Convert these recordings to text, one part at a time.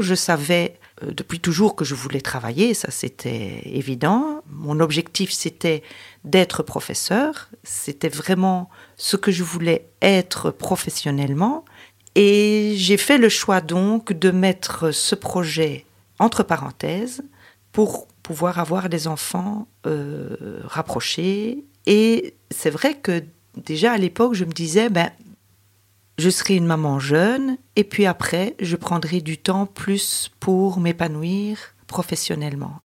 Je savais euh, depuis toujours que je voulais travailler, ça c'était évident. Mon objectif c'était d'être professeur, c'était vraiment ce que je voulais être professionnellement. Et j'ai fait le choix donc de mettre ce projet entre parenthèses pour pouvoir avoir des enfants euh, rapprochés. Et c'est vrai que déjà à l'époque, je me disais, ben, je serai une maman jeune et puis après, je prendrai du temps plus pour m'épanouir professionnellement.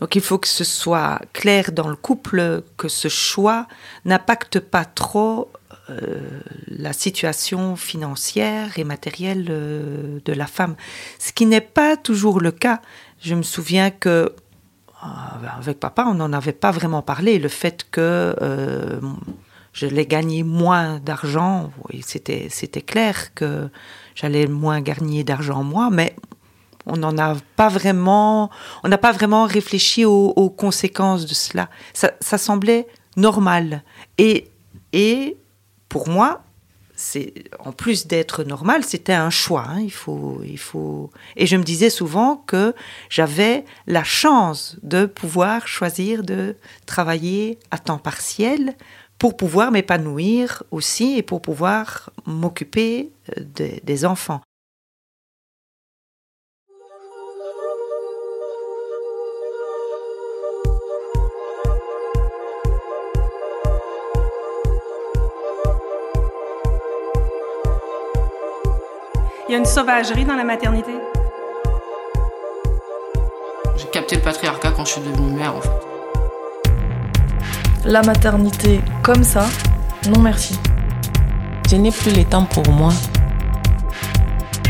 Donc il faut que ce soit clair dans le couple que ce choix n'impacte pas trop euh, la situation financière et matérielle euh, de la femme, ce qui n'est pas toujours le cas. Je me souviens que euh, avec papa, on n'en avait pas vraiment parlé. Le fait que je l'ai gagné moins d'argent, c'était c'était clair que j'allais moins gagner d'argent moi, mais on n'en a pas vraiment, on n'a pas vraiment réfléchi aux, conséquences de cela. Ça, ça semblait normal et et pour moi, c'est en plus d'être normal, c'était un choix. Hein. il faut, il faut. Et je me disais souvent que j'avais la chance de pouvoir choisir de travailler à temps partiel pour pouvoir m'épanouir aussi et pour pouvoir m'occuper euh, des enfants. Il y a une sauvagerie dans la maternité? J'ai capté le patriarcat quand je suis devenue mère, en fait. La maternité comme ça, non merci. Je n'ai plus le temps pour moi.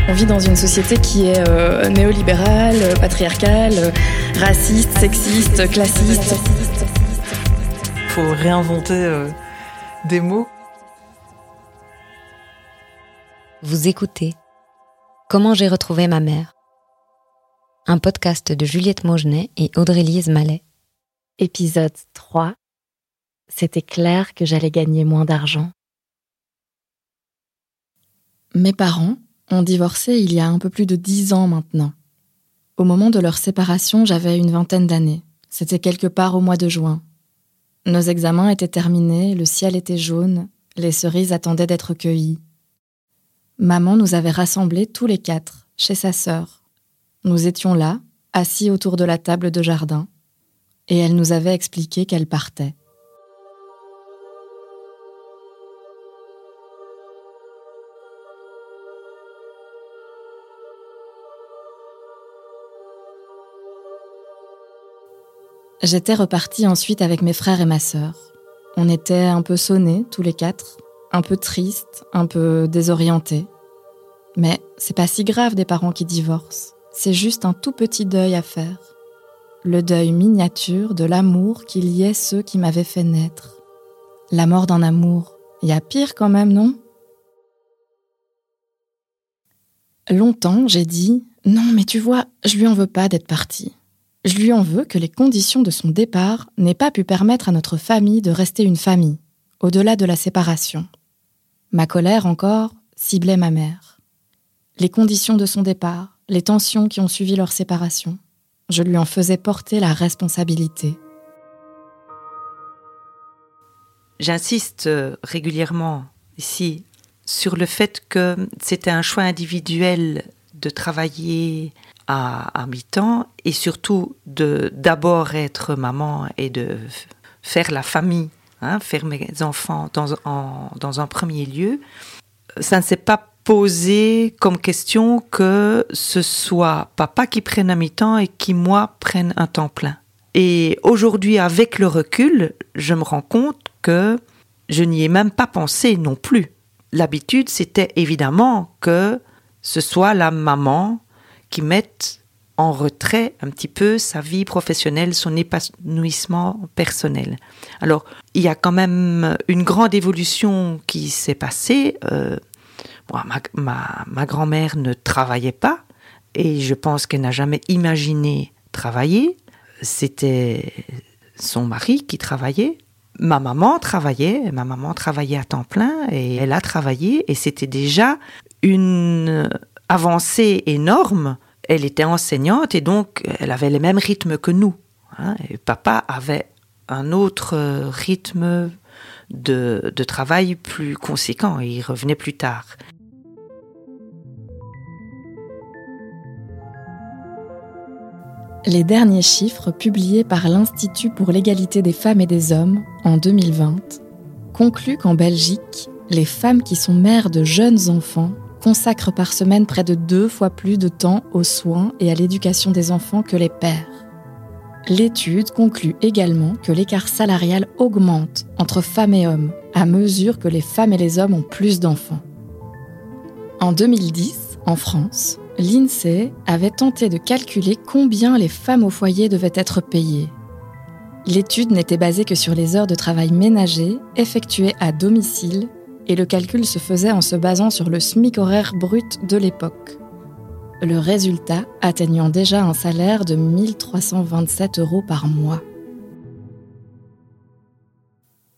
On vit dans une société qui est euh, néolibérale, patriarcale, raciste, sexiste, classiste. Il faut réinventer euh, des mots. Vous écoutez Comment j'ai retrouvé ma mère? Un podcast de Juliette Maugenet et Audrey-Lise Mallet. Épisode 3. C'était clair que j'allais gagner moins d'argent. Mes parents ont divorcé il y a un peu plus de dix ans maintenant. Au moment de leur séparation, j'avais une vingtaine d'années. C'était quelque part au mois de juin. Nos examens étaient terminés, le ciel était jaune, les cerises attendaient d'être cueillies. Maman nous avait rassemblés tous les quatre, chez sa sœur. Nous étions là, assis autour de la table de jardin, et elle nous avait expliqué qu'elle partait. J'étais repartie ensuite avec mes frères et ma sœur. On était un peu sonnés tous les quatre, un peu triste, un peu désorienté. Mais c'est pas si grave des parents qui divorcent. C'est juste un tout petit deuil à faire. Le deuil miniature de l'amour qui liait ceux qui m'avaient fait naître. La mort d'un amour. Il y a pire quand même, non? Longtemps, j'ai dit Non, mais tu vois, je lui en veux pas d'être partie. Je lui en veux que les conditions de son départ n'aient pas pu permettre à notre famille de rester une famille, au-delà de la séparation. Ma colère encore ciblait ma mère. Les conditions de son départ, les tensions qui ont suivi leur séparation, je lui en faisais porter la responsabilité. J'insiste euh, régulièrement ici sur le fait que c'était un choix individuel de travailler à, mi-temps et surtout de d'abord être maman et de faire la famille Hein, faire mes enfants dans, dans un premier lieu, ça ne s'est pas posé comme question que ce soit papa qui prenne un mi-temps et qui, moi, prenne un temps plein. Et aujourd'hui, avec le recul, je me rends compte que je n'y ai même pas pensé non plus. L'habitude, c'était évidemment que ce soit la maman qui mette en retrait un petit peu sa vie professionnelle, son épanouissement personnel. Alors, il y a quand même une grande évolution qui s'est passée. Euh, ma grand-mère ne travaillait pas et je pense qu'elle n'a jamais imaginé travailler. C'était son mari qui travaillait. Ma maman travaillait, ma maman travaillait à temps plein et elle a travaillé et c'était déjà une avancée énorme. Elle était enseignante et donc elle avait les mêmes rythmes que nous. Hein. papa avait un autre rythme de, travail plus conséquent il revenait plus tard. Les derniers chiffres publiés par l'Institut pour l'égalité des femmes et des hommes en 2020 concluent qu'en Belgique, les femmes qui sont mères de jeunes enfants consacrent par semaine près de deux fois plus de temps aux soins et à l'éducation des enfants que les pères. L'étude conclut également que l'écart salarial augmente entre femmes et hommes à mesure que les femmes et les hommes ont plus d'enfants. En 2010, en France, l'INSEE avait tenté de calculer combien les femmes au foyer devaient être payées. L'étude n'était basée que sur les heures de travail ménager effectuées à domicile et le calcul se faisait en se basant sur le SMIC horaire brut de l'époque. Le résultat atteignant déjà un salaire de 1327 euros par mois.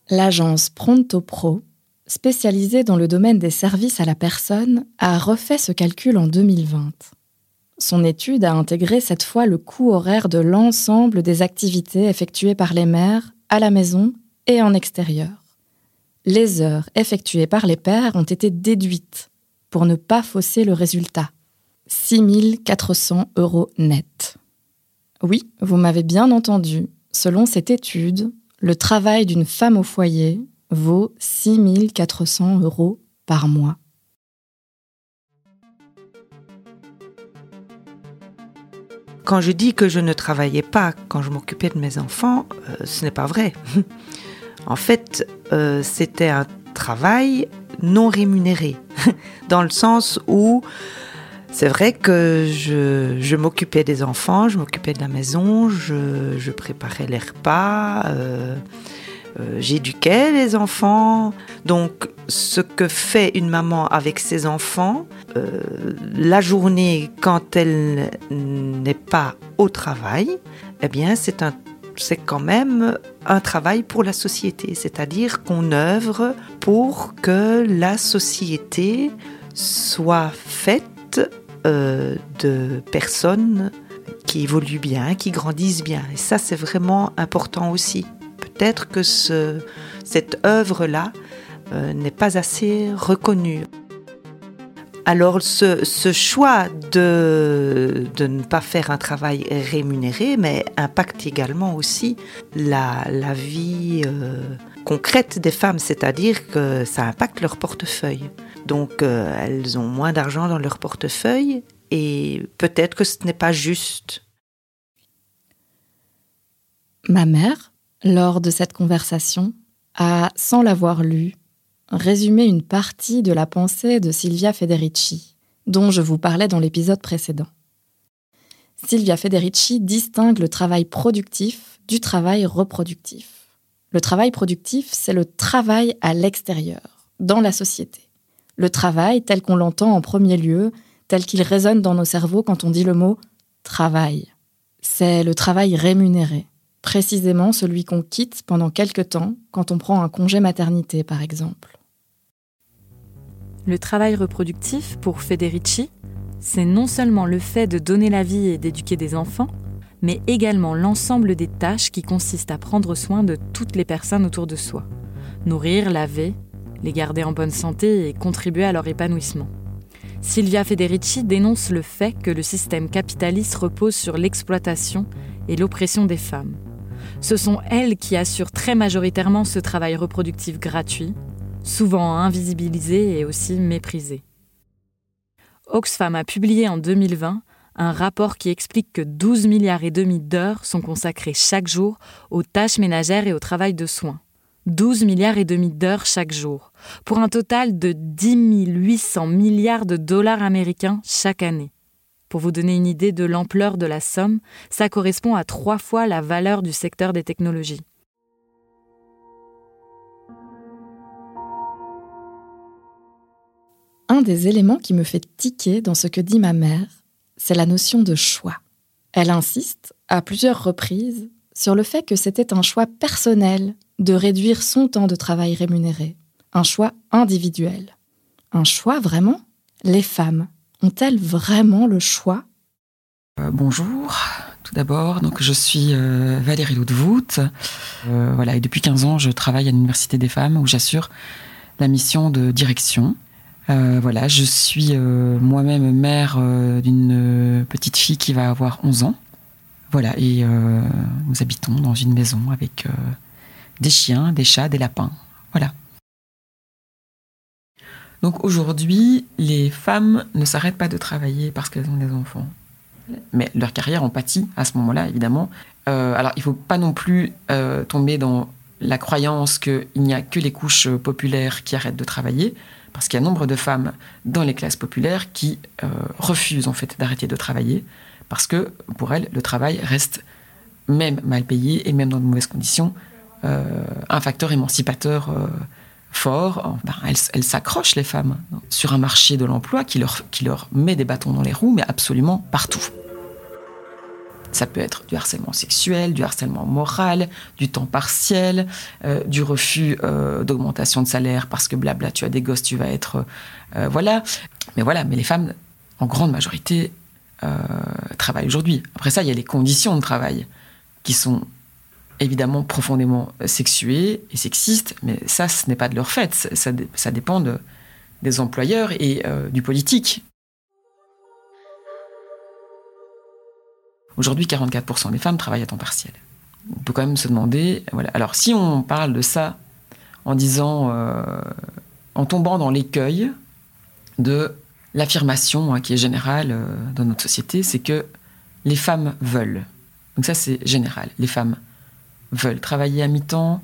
L'agence Pronto Pro spécialisée dans le domaine des services à la personne, a refait ce calcul en 2020. Son étude a intégré cette fois le coût horaire de l'ensemble des activités effectuées par les mères à la maison et en extérieur. Les heures effectuées par les pères ont été déduites pour ne pas fausser le résultat. 6 400 euros net. Oui, vous m'avez bien entendu. Selon cette étude, le travail d'une femme au foyer vaut 6 400 euros par mois. Quand je dis que je ne travaillais pas quand je m'occupais de mes enfants, euh, ce n'est pas vrai. en fait, euh, c'était un travail non rémunéré, dans le sens où c'est vrai que je, m'occupais des enfants, je m'occupais de la maison, je, préparais les repas. Euh, euh, j'éduquais les enfants. Donc, ce que fait une maman avec ses enfants, la journée quand elle n'est pas au travail, eh bien, c'est un c'est quand même un travail pour la société, c'est-à-dire qu'on œuvre pour que la société soit faite euh, de personnes qui évoluent bien, qui grandissent bien. Et ça, c'est vraiment important aussi peut-être que cette œuvre-là euh, n'est pas assez reconnue. Alors ce, choix de, ne pas faire un travail rémunéré, mais impacte également aussi la, vie euh, concrète des femmes, c'est-à-dire que ça impacte leur portefeuille. Donc euh, elles ont moins d'argent dans leur portefeuille et peut-être que ce n'est pas juste. Ma mère lors de cette conversation, a, sans l'avoir lu, résumé une partie de la pensée de Silvia Federici, dont je vous parlais dans l'épisode précédent. Silvia Federici distingue le travail productif du travail reproductif. Le travail productif, c'est le travail à l'extérieur, dans la société. Le travail tel qu'on l'entend en premier lieu, tel qu'il résonne dans nos cerveaux quand on dit le mot travail. C'est le travail rémunéré, précisément celui qu'on quitte pendant quelque temps quand on prend un congé maternité par exemple. Le travail reproductif, pour Federici, c'est non seulement le fait de donner la vie et d'éduquer des enfants, mais également l'ensemble des tâches qui consistent à prendre soin de toutes les personnes autour de soi. Nourrir, laver, les garder en bonne santé et contribuer à leur épanouissement. Silvia Federici dénonce le fait que le système capitaliste repose sur l'exploitation et l'oppression des femmes. Ce sont elles qui assurent très majoritairement ce travail reproductif gratuit, souvent invisibilisé et aussi méprisé. Oxfam a publié en 2020 un rapport qui explique que 12 milliards et demi d'heures sont consacrées chaque jour aux tâches ménagères et au travail de soins. 12 milliards et demi d'heures chaque jour, pour un total de 10 800 milliards de dollars américains chaque année. Pour vous donner une idée de l'ampleur de la somme, ça correspond à trois fois la valeur du secteur des technologies. Un des éléments qui me fait tiquer dans ce que dit ma mère, c'est la notion de choix. Elle insiste, à plusieurs reprises, sur le fait que c'était un choix personnel de réduire son temps de travail rémunéré, un choix individuel. Un choix vraiment? Les femmes ont-elles vraiment le choix? Euh, Bonjour, tout d'abord, donc je suis euh, Valérie Loudvout. Euh, voilà, et depuis 15 ans, je travaille à l'Université des femmes où j'assure la mission de direction. Voilà, je suis moi-même mère d'une petite fille qui va avoir 11 ans. Voilà, et nous habitons dans une maison avec des chiens, des chats, des lapins. Voilà. Donc aujourd'hui, les femmes ne s'arrêtent pas de travailler parce qu'elles ont des enfants. Mais leur carrière en pâtit à ce moment-là, évidemment. Euh, alors il ne faut pas non plus euh, tomber dans la croyance qu'il n'y a que les couches populaires qui arrêtent de travailler, parce qu'il y a nombre de femmes dans les classes populaires qui euh, refusent en fait d'arrêter de travailler, parce que pour elles, le travail reste même mal payé et même dans de mauvaises conditions, un facteur émancipateur fort, oh, ben, elles, s'accrochent, les femmes, sur un marché de l'emploi qui leur, qui leur met des bâtons dans les roues, mais absolument partout. Ça peut être du harcèlement sexuel, du harcèlement moral, du temps partiel, euh, du refus euh, d'augmentation de salaire parce que blabla, tu as des gosses, tu vas être... Euh, voilà. Mais voilà, mais les femmes, en grande majorité, travaillent aujourd'hui. Après ça, il y a les conditions de travail qui sont évidemment profondément sexuées et sexistes, mais ça, ce n'est pas de leur fait. Ça, dépend des employeurs et du politique. Aujourd'hui, 44% des femmes travaillent à temps partiel. On peut quand même se demander, voilà. Alors, si on parle de ça en disant, euh, en tombant dans l'écueil de l'affirmation hein, qui est générale euh, dans notre société, c'est que les femmes veulent. Donc ça, c'est général. Les femmes veulent travailler à mi-temps.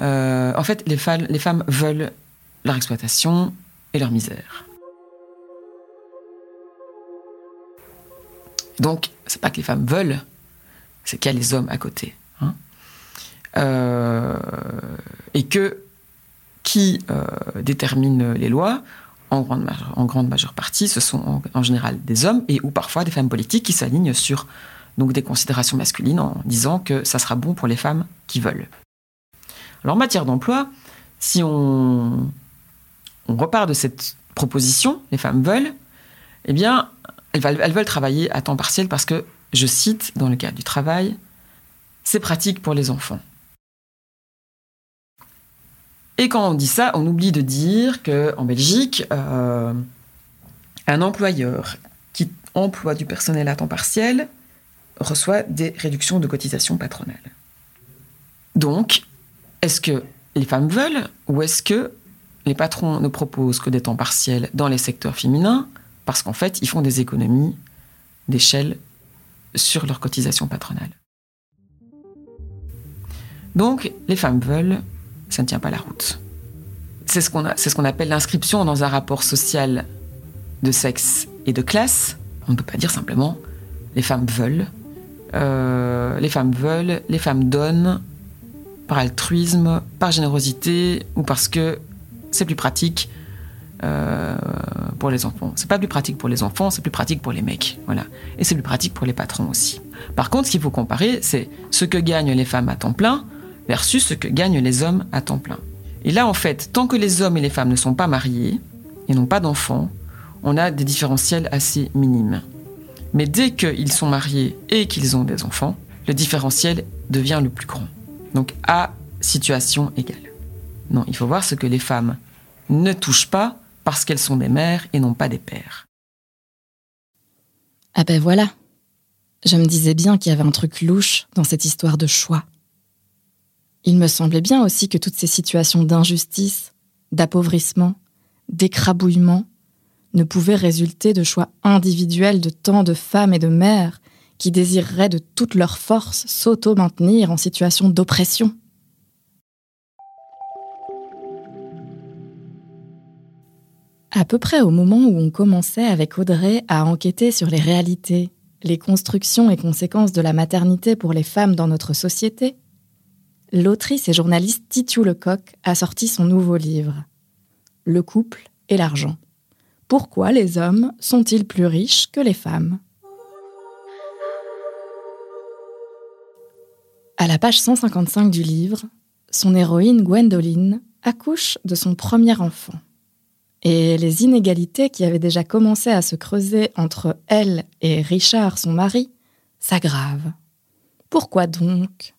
Euh, en fait, les, les femmes veulent leur exploitation et leur misère. Donc, c'est pas que les femmes veulent, c'est qu'il y a les hommes à côté. Hein. Euh, et que qui euh, détermine les lois, en grande, majeure partie, ce sont en, général des hommes et ou parfois des femmes politiques qui s'alignent sur donc des considérations masculines en disant que ça sera bon pour les femmes qui veulent. Alors en matière d'emploi, si on, repart de cette proposition, les femmes veulent, eh bien, elles, veulent travailler à temps partiel parce que, je cite, dans le cadre du travail, c'est pratique pour les enfants. Et quand on dit ça, on oublie de dire qu'en Belgique, euh, un employeur qui emploie du personnel à temps partiel reçoit des réductions de cotisations patronales. Donc, est-ce que les femmes veulent ou est-ce que les patrons ne proposent que des temps partiels dans les secteurs féminins parce qu'en fait, ils font des économies d'échelle sur leurs cotisations patronales Donc, les femmes veulent, ça ne tient pas la route. C'est ce qu'on ce qu'on appelle l'inscription dans un rapport social de sexe et de classe. On ne peut pas dire simplement les femmes veulent euh, les femmes veulent, les femmes donnent par altruisme, par générosité ou parce que c'est plus pratique euh, pour les enfants. C'est pas plus pratique pour les enfants, c'est plus pratique pour les mecs, voilà. Et c'est plus pratique pour les patrons aussi. Par contre, ce qu'il faut comparer, c'est ce que gagnent les femmes à temps plein versus ce que gagnent les hommes à temps plein. Et là, en fait, tant que les hommes et les femmes ne sont pas mariés et n'ont pas d'enfants, on a des différentiels assez minimes. Mais dès qu'ils sont mariés et qu'ils ont des enfants, le différentiel devient le plus grand. Donc à situation égale. Non, il faut voir ce que les femmes ne touchent pas parce qu'elles sont des mères et non pas des pères. Ah ben voilà. Je me disais bien qu'il y avait un truc louche dans cette histoire de choix. Il me semblait bien aussi que toutes ces situations d'injustice, d'appauvrissement, d'écrabouillement, ne pouvait résulter de choix individuels de tant de femmes et de mères qui désireraient de toute leur force s'auto-maintenir en situation d'oppression. À peu près au moment où on commençait avec Audrey à enquêter sur les réalités, les constructions et conséquences de la maternité pour les femmes dans notre société, l'autrice et journaliste Titiou Lecoq a sorti son nouveau livre Le couple et l'argent. Pourquoi les hommes sont-ils plus riches que les femmes? À la page 155 du livre, son héroïne Gwendoline accouche de son premier enfant. Et les inégalités qui avaient déjà commencé à se creuser entre elle et Richard, son mari, s'aggravent. Pourquoi donc?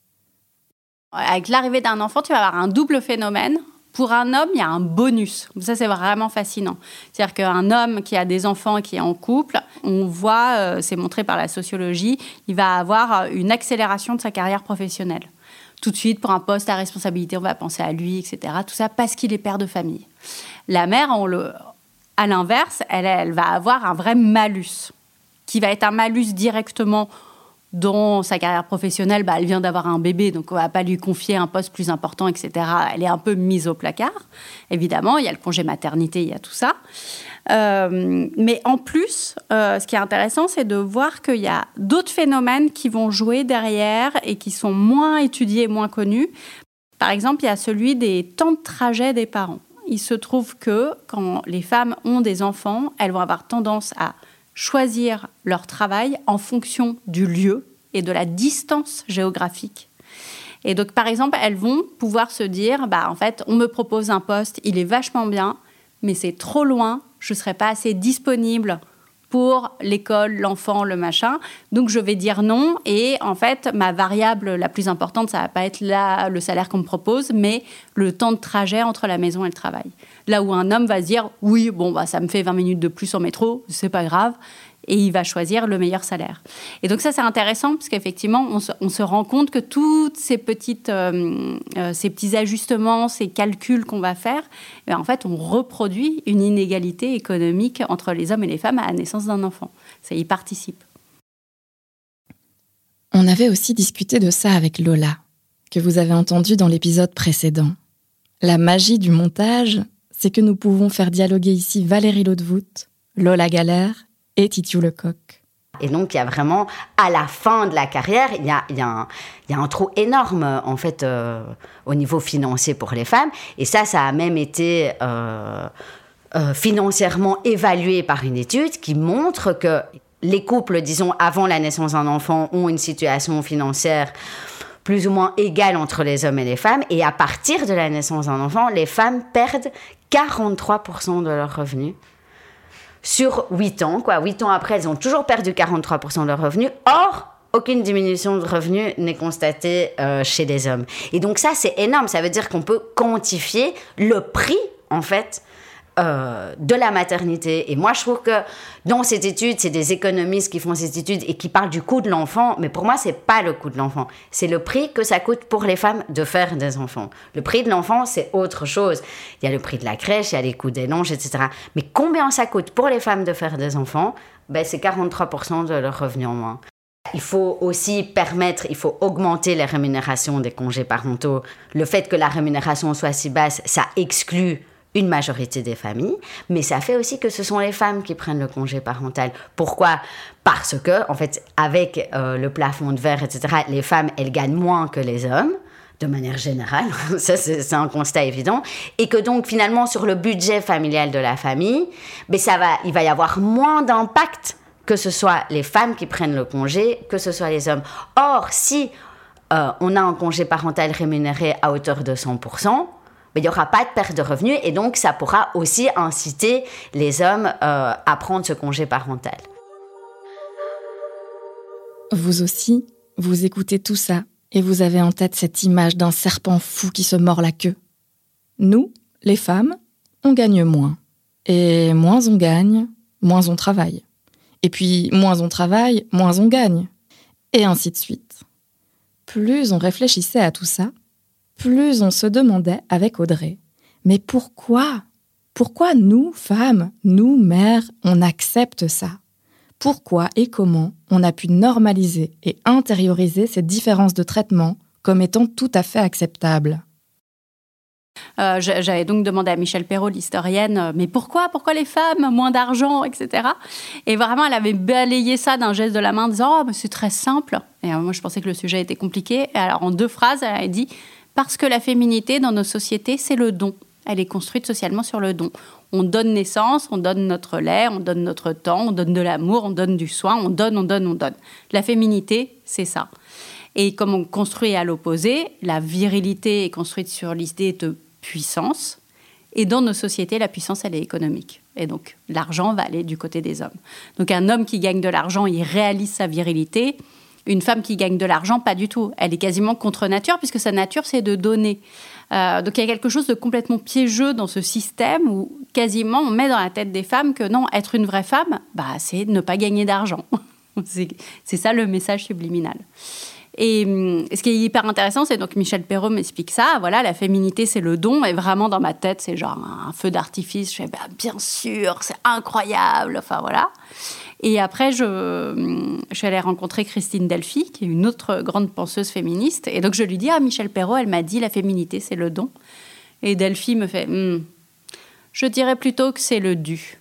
Avec l'arrivée d'un enfant, tu vas avoir un double phénomène. Pour un homme, il y a un bonus. Ça, c'est vraiment fascinant. C'est-à-dire qu'un homme qui a des enfants, qui est en couple, on voit, euh, c'est montré par la sociologie, il va avoir une accélération de sa carrière professionnelle. Tout de suite, pour un poste à responsabilité, on va penser à lui, etc. Tout ça parce qu'il est père de famille. La mère, on le, à l'inverse, elle, elle va avoir un vrai malus, qui va être un malus directement dans sa carrière professionnelle, bah, elle vient d'avoir un bébé, donc on va pas lui confier un poste plus important, etc. Elle est un peu mise au placard. Évidemment, il y a le congé maternité, il y a tout ça. Euh, mais en plus, euh, ce qui est intéressant, c'est de voir qu'il y a d'autres phénomènes qui vont jouer derrière et qui sont moins étudiés, moins connus. Par exemple, il y a celui des temps de trajet des parents. Il se trouve que quand les femmes ont des enfants, elles vont avoir tendance à choisir leur travail en fonction du lieu et de la distance géographique. Et donc, par exemple, elles vont pouvoir se dire, bah, en fait, on me propose un poste, il est vachement bien, mais c'est trop loin, je ne serai pas assez disponible pour l'école, l'enfant, le machin. Donc je vais dire non. Et en fait, ma variable la plus importante, ça va pas être le salaire qu'on me propose, mais le temps de trajet entre la maison et le travail. Là où un homme va se dire oui, bon bah ça me fait 20 minutes de plus en métro, c'est pas grave et il va choisir le meilleur salaire. Et donc ça, c'est intéressant parce qu'effectivement, on se, rend compte que petites, euh, euh, ces petits ajustements, ces calculs qu'on va faire, eh en fait, on reproduit une inégalité économique entre les hommes et les femmes à la naissance d'un enfant. Ça y participe. On avait aussi discuté de ça avec Lola, que vous avez entendu dans l'épisode précédent. La magie du montage, c'est que nous pouvons faire dialoguer ici Valérie Laudevoot, Lola Galère et Titiou Lecoq. Et donc, il y a vraiment, à la fin de la carrière, il y a, un, trou énorme, en fait, euh, au niveau financier pour les femmes. Et ça, ça a même été euh, euh, financièrement évalué par une étude qui montre que les couples, disons, avant la naissance d'un enfant, ont une situation financière plus ou moins égale entre les hommes et les femmes. Et à partir de la naissance d'un enfant, les femmes perdent 43% de leurs revenus sur 8 ans. Quoi. 8 ans après, elles ont toujours perdu 43% de leurs revenus. Or, aucune diminution de revenus n'est constatée euh, chez les hommes. Et donc ça, c'est énorme. Ça veut dire qu'on peut quantifier le prix, en fait, euh, de la maternité. Et moi, je trouve que dans cette étude, c'est des économistes qui font cette étude et qui parlent du coût de l'enfant. Mais pour moi, c'est pas le coût de l'enfant. C'est le prix que ça coûte pour les femmes de faire des enfants. Le prix de l'enfant, c'est autre chose. Il y a le prix de la crèche, il y a les coûts des longes, etc. Mais combien ça coûte pour les femmes de faire des enfants? Ben, C'est 43% de leur revenu en moins. Il faut aussi permettre, il faut augmenter les rémunérations des congés parentaux. Le fait que la rémunération soit si basse, ça exclut une majorité des familles, mais ça fait aussi que ce sont les femmes qui prennent le congé parental. Pourquoi? Parce que, en fait, avec euh, le plafond de verre, etc., les femmes, elles gagnent moins que les hommes de manière générale, ça c'est un constat évident, et que donc finalement sur le budget familial de la famille, mais ben, ça va, il va y avoir moins d'impact que ce soit les femmes qui prennent le congé, que ce soit les hommes. Or, si euh, on a un congé parental rémunéré à hauteur de 100%, il n'y aura pas de perte de revenus et donc ça pourra aussi inciter les hommes euh, à prendre ce congé parental. Vous aussi, vous écoutez tout ça et vous avez en tête cette image d'un serpent fou qui se mord la queue. Nous, les femmes, on gagne moins. Et moins on gagne, moins on travaille. Et puis, moins on travaille, moins on gagne. Et ainsi de suite. Plus on réfléchissait à tout ça, plus on se demandait avec Audrey, mais pourquoi Pourquoi nous, femmes, nous, mères, on accepte ça? Pourquoi et comment on a pu normaliser et intérioriser ces différences de traitement comme étant tout à fait acceptables? Euh, J'avais donc demandé à Michel Perrault, l'historienne, euh, mais pourquoi Pourquoi les femmes Moins d'argent, etc. Et vraiment, elle avait balayé ça d'un geste de la main en disant Oh, c'est très simple. Et euh, moi, je pensais que le sujet était compliqué. Et alors, en deux phrases, elle a dit parce que la féminité dans nos sociétés, c'est le don. Elle est construite socialement sur le don. On donne naissance, on donne notre lait, on donne notre temps, on donne de l'amour, on donne du soin, on donne, on donne, on donne. La féminité, c'est ça. Et comme on construit à l'opposé, la virilité est construite sur l'idée de puissance Et dans nos sociétés, la puissance, elle est économique. Et donc, l'argent va aller du côté des hommes. Donc, un homme qui gagne de l'argent, il réalise sa virilité. Une femme qui gagne de l'argent, pas du tout. Elle est quasiment contre nature, puisque sa nature, c'est de donner. Euh, donc, il y a quelque chose de complètement piégeux dans ce système où quasiment on met dans la tête des femmes que non, être une vraie femme, bah, c'est ne pas gagner d'argent. c'est ça le message subliminal. Et hum, ce qui est hyper intéressant, c'est donc Michel Perrault m'explique ça. Voilà, la féminité, c'est le don. Et vraiment, dans ma tête, c'est genre un feu d'artifice. Je fais, bah, bien sûr, c'est incroyable. Enfin, voilà. Et après, je, suis allée rencontrer Christine Delphi, qui est une autre grande penseuse féministe. Et donc, je lui dis, ah, Michel Perrault, elle m'a dit, la féminité, c'est le don. Et Delphi me fait, hum, je dirais plutôt que c'est le dû.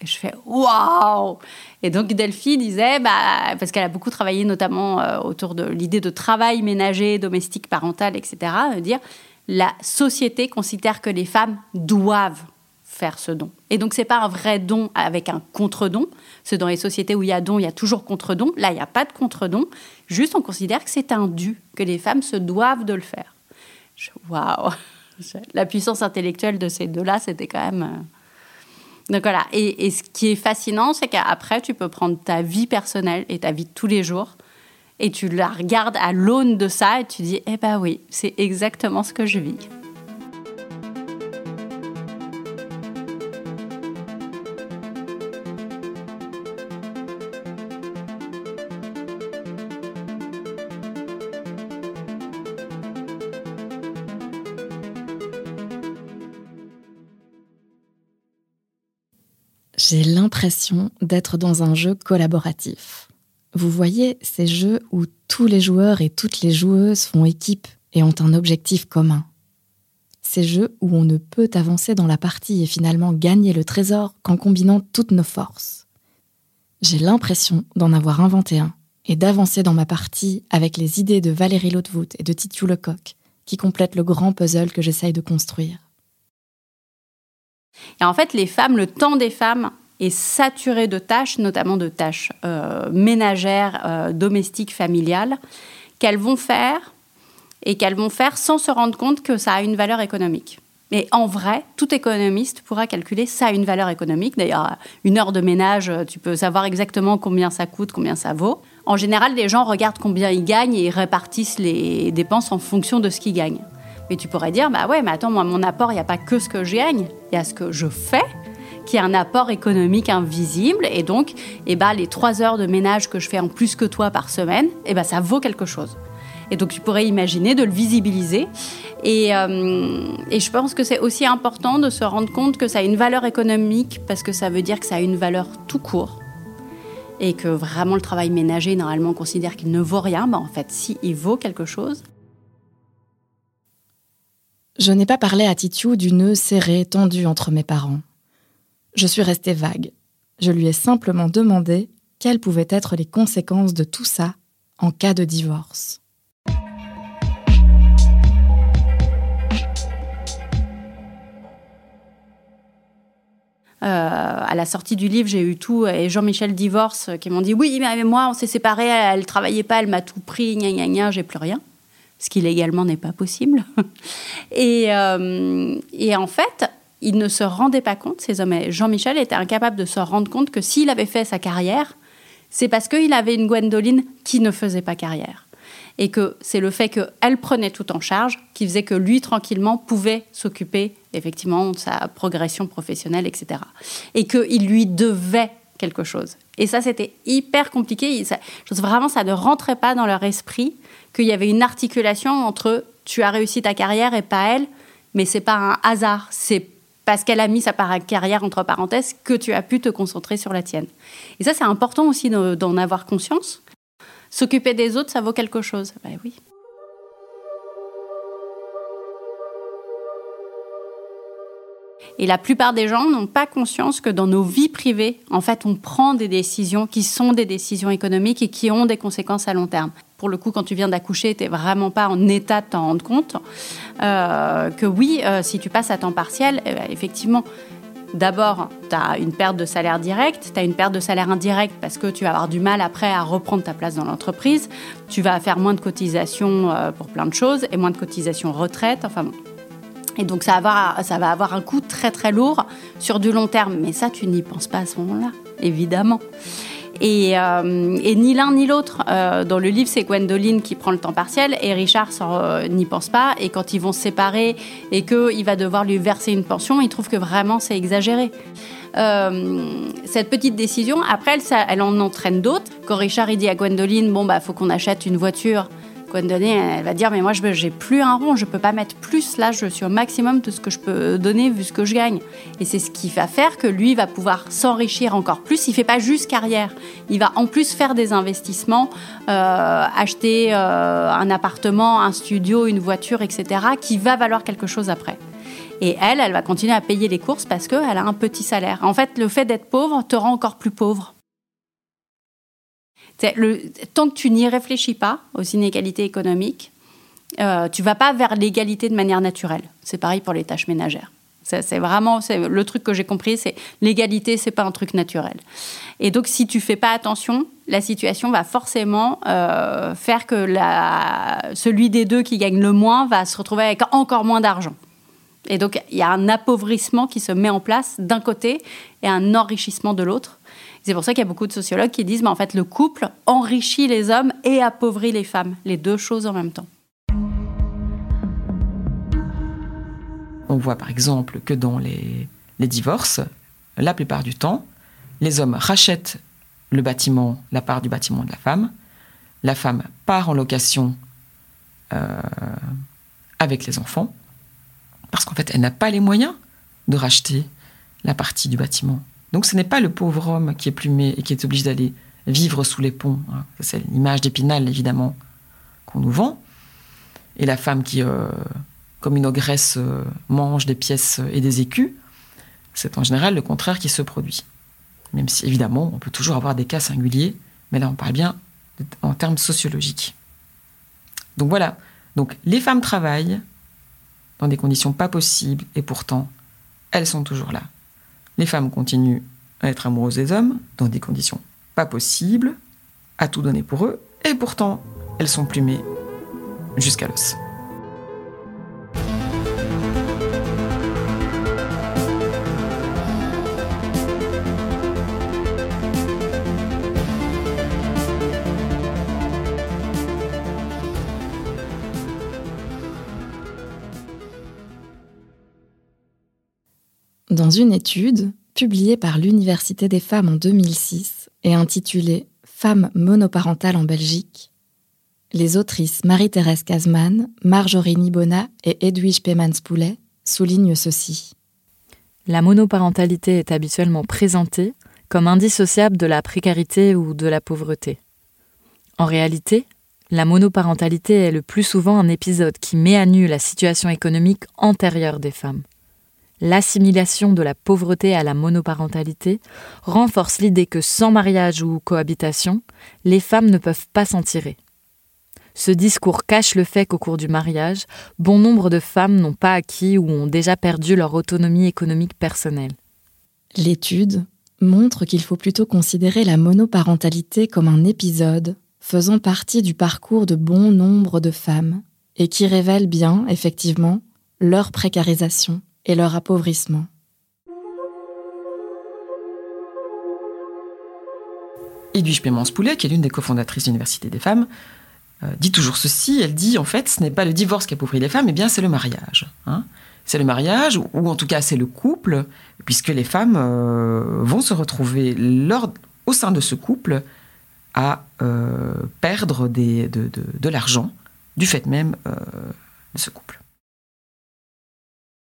Et je fais waouh Et donc Delphi disait, bah, parce qu'elle a beaucoup travaillé notamment euh, autour de l'idée de travail ménager, domestique, parental, etc., dire la société considère que les femmes doivent faire ce don. Et donc c'est pas un vrai don avec un contre-don. C'est dans les sociétés où il y a don, il y a toujours contre-don. Là, il n'y a pas de contre-don. Juste, on considère que c'est un dû, que les femmes se doivent de le faire. Waouh La puissance intellectuelle de ces deux-là, c'était quand même... Euh, donc voilà, et, ce qui est fascinant, c'est qu'après, tu peux prendre ta vie personnelle et ta vie de tous les jours, et tu la regardes à l'aune de ça, et tu dis, eh ben oui, c'est exactement ce que je vis. D'être dans un jeu collaboratif. Vous voyez ces jeux où tous les joueurs et toutes les joueuses font équipe et ont un objectif commun. Ces jeux où on ne peut avancer dans la partie et finalement gagner le trésor qu'en combinant toutes nos forces. J'ai l'impression d'en avoir inventé un et d'avancer dans ma partie avec les idées de Valérie Lodevoot et de Titu Lecoq qui complètent le grand puzzle que j'essaye de construire. Et en fait, les femmes, le temps des femmes est de tâches, notamment de tâches euh, ménagères, euh, domestiques, familiales, qu'elles vont faire et qu'elles vont faire sans se rendre compte que ça a une valeur économique. Mais en vrai, tout économiste pourra calculer ça a une valeur économique. D'ailleurs, une heure de ménage, tu peux savoir exactement combien ça coûte, combien ça vaut. En général, les gens regardent combien ils gagnent et ils répartissent les dépenses en fonction de ce qu'ils gagnent. Mais tu pourrais dire, bah ouais, mais attends, moi, mon apport, il n'y a pas que ce que je gagne, il y a ce que je fais qui est un apport économique invisible. Et donc, eh ben, les trois heures de ménage que je fais en plus que toi par semaine, eh ben, ça vaut quelque chose. Et donc, tu pourrais imaginer de le visibiliser. Et, euh, et je pense que c'est aussi important de se rendre compte que ça a une valeur économique parce que ça veut dire que ça a une valeur tout court. Et que vraiment le travail ménager, normalement, on considère qu'il ne vaut rien. Ben, en fait, si, il vaut quelque chose. Je n'ai pas parlé à Titiou du nœud serré, tendu entre mes parents. Je suis restée vague. Je lui ai simplement demandé quelles pouvaient être les conséquences de tout ça en cas de divorce. Euh, à la sortie du livre, j'ai eu tout et Jean-Michel divorce qui m'ont dit oui, mais moi on s'est séparés, elle, travaillait pas, elle m'a tout pris, gna gna gna, j'ai plus rien ce qui légalement n'est pas possible. Euh, et, en fait, il ne se rendait pas compte, ces hommes. Jean-Michel était incapable de se rendre compte que s'il avait fait sa carrière, c'est parce qu'il avait une Gwendoline qui ne faisait pas carrière. Et que c'est le fait qu'elle prenait tout en charge qui faisait que lui, tranquillement, pouvait s'occuper effectivement de sa progression professionnelle, etc. Et qu'il lui devait quelque chose. Et ça, c'était hyper compliqué. Ça, vraiment, ça ne rentrait pas dans leur esprit qu'il y avait une articulation entre tu as réussi ta carrière et pas elle, mais c'est pas un hasard, c'est parce qu'elle a mis sa carrière entre parenthèses que tu as pu te concentrer sur la tienne. Et ça, c'est important aussi d'en avoir conscience. S'occuper des autres, ça vaut quelque chose. Ben oui. Et la plupart des gens n'ont pas conscience que dans nos vies privées, en fait, on prend des décisions qui sont des décisions économiques et qui ont des conséquences à long terme. Pour le coup, quand tu viens d'accoucher, tu n'es vraiment pas en état de t'en rendre compte. Euh, que oui, euh, si tu passes à temps partiel, eh ben, effectivement, D'abord, tu as une perte de salaire direct, tu as une perte de salaire indirect parce que tu vas avoir du mal après à reprendre ta place dans l'entreprise, tu vas faire moins de cotisations euh, pour plein de choses et moins de cotisations retraite, enfin. Et donc ça va, avoir, ça va avoir un coût très très lourd sur du long terme. Mais ça, tu n'y penses pas à ce moment-là, évidemment. Et, euh, et, ni l'un ni l'autre. Euh, dans le livre, c'est Gwendoline qui prend le temps partiel et Richard euh, n'y pense pas. Et quand ils vont se séparer et qu'il va devoir lui verser une pension, il trouve que vraiment c'est exagéré. cette petite décision, après, elle, ça, elle en entraîne d'autres. Quand Richard il dit à Gwendoline, bon, bah, faut qu'on achète une voiture elle va dire mais moi je j'ai plus un rond, je peux pas mettre plus. Là, je suis au maximum de ce que je peux donner vu ce que je gagne. Et c'est ce qui va faire que lui va pouvoir s'enrichir encore plus. Il fait pas juste carrière, il va en plus faire des investissements, euh, acheter euh, un appartement, un studio, une voiture, etc. qui va valoir quelque chose après. Et elle, elle va continuer à payer les courses parce qu'elle a un petit salaire. En fait, le fait d'être pauvre te rend encore plus pauvre. Le, tant que tu n'y réfléchis pas aux inégalités économiques, euh, tu vas pas vers l'égalité de manière naturelle. C'est pareil pour les tâches ménagères. C'est vraiment le truc que j'ai compris, c'est l'égalité, c'est pas un truc naturel. Et donc, si tu fais pas attention, la situation va forcément euh, faire que celui des deux qui gagne le moins va se retrouver avec encore moins d'argent. Et donc, il y a un appauvrissement qui se met en place d'un côté et un enrichissement de l'autre. C'est pour ça qu'il y a beaucoup de sociologues qui disent, mais en fait, le couple enrichit les hommes et appauvrit les femmes, les deux choses en même temps. On voit par exemple que dans les, divorces, la plupart du temps, les hommes rachètent le bâtiment, la part du bâtiment de la femme. La femme part en location euh, avec les enfants, parce qu'en fait, elle n'a pas les moyens de racheter la partie du bâtiment. Donc ce n'est pas le pauvre homme qui est plumé et qui est obligé d'aller vivre sous les ponts. Hein. C'est l'image d'Épinal, évidemment, qu'on nous vend. Et la femme qui, euh, comme une ogresse, euh, mange des pièces et des écus. C'est en général le contraire qui se produit. Même si, évidemment, on peut toujours avoir des cas singuliers, mais là, on parle bien en termes sociologiques. Donc voilà. Donc les femmes travaillent dans des conditions pas possibles, et pourtant, elles sont toujours là. Les femmes continuent à être amoureuses des hommes dans des conditions pas possibles, à tout donner pour eux, et pourtant elles sont plumées jusqu'à l'os. Dans une étude publiée par l'Université des femmes en 2006 et intitulée Femmes monoparentales en Belgique, les autrices Marie-Thérèse Kazman, Marjorie Nibona et Edwige Pemans-Poulet soulignent ceci. La monoparentalité est habituellement présentée comme indissociable de la précarité ou de la pauvreté. En réalité, la monoparentalité est le plus souvent un épisode qui met à nu la situation économique antérieure des femmes l'assimilation de la pauvreté à la monoparentalité renforce l'idée que sans mariage ou cohabitation, les femmes ne peuvent pas s'en tirer. Ce discours cache le fait qu'au cours du mariage, bon nombre de femmes n'ont pas acquis ou ont déjà perdu leur autonomie économique personnelle. L'étude montre qu'il faut plutôt considérer la monoparentalité comme un épisode faisant partie du parcours de bon nombre de femmes et qui révèle bien, effectivement, leur précarisation et leur appauvrissement. Edwige Pémence-Poulet, qui est l'une des cofondatrices de l'Université des femmes, euh, dit toujours ceci. Elle dit en fait, ce n'est pas le divorce qui appauvrit les femmes, mais bien c'est le mariage. Hein. C'est le mariage, ou en tout cas c'est le couple, puisque les femmes euh, vont se retrouver au sein de ce couple à euh, perdre de, de l'argent du fait même de ce couple.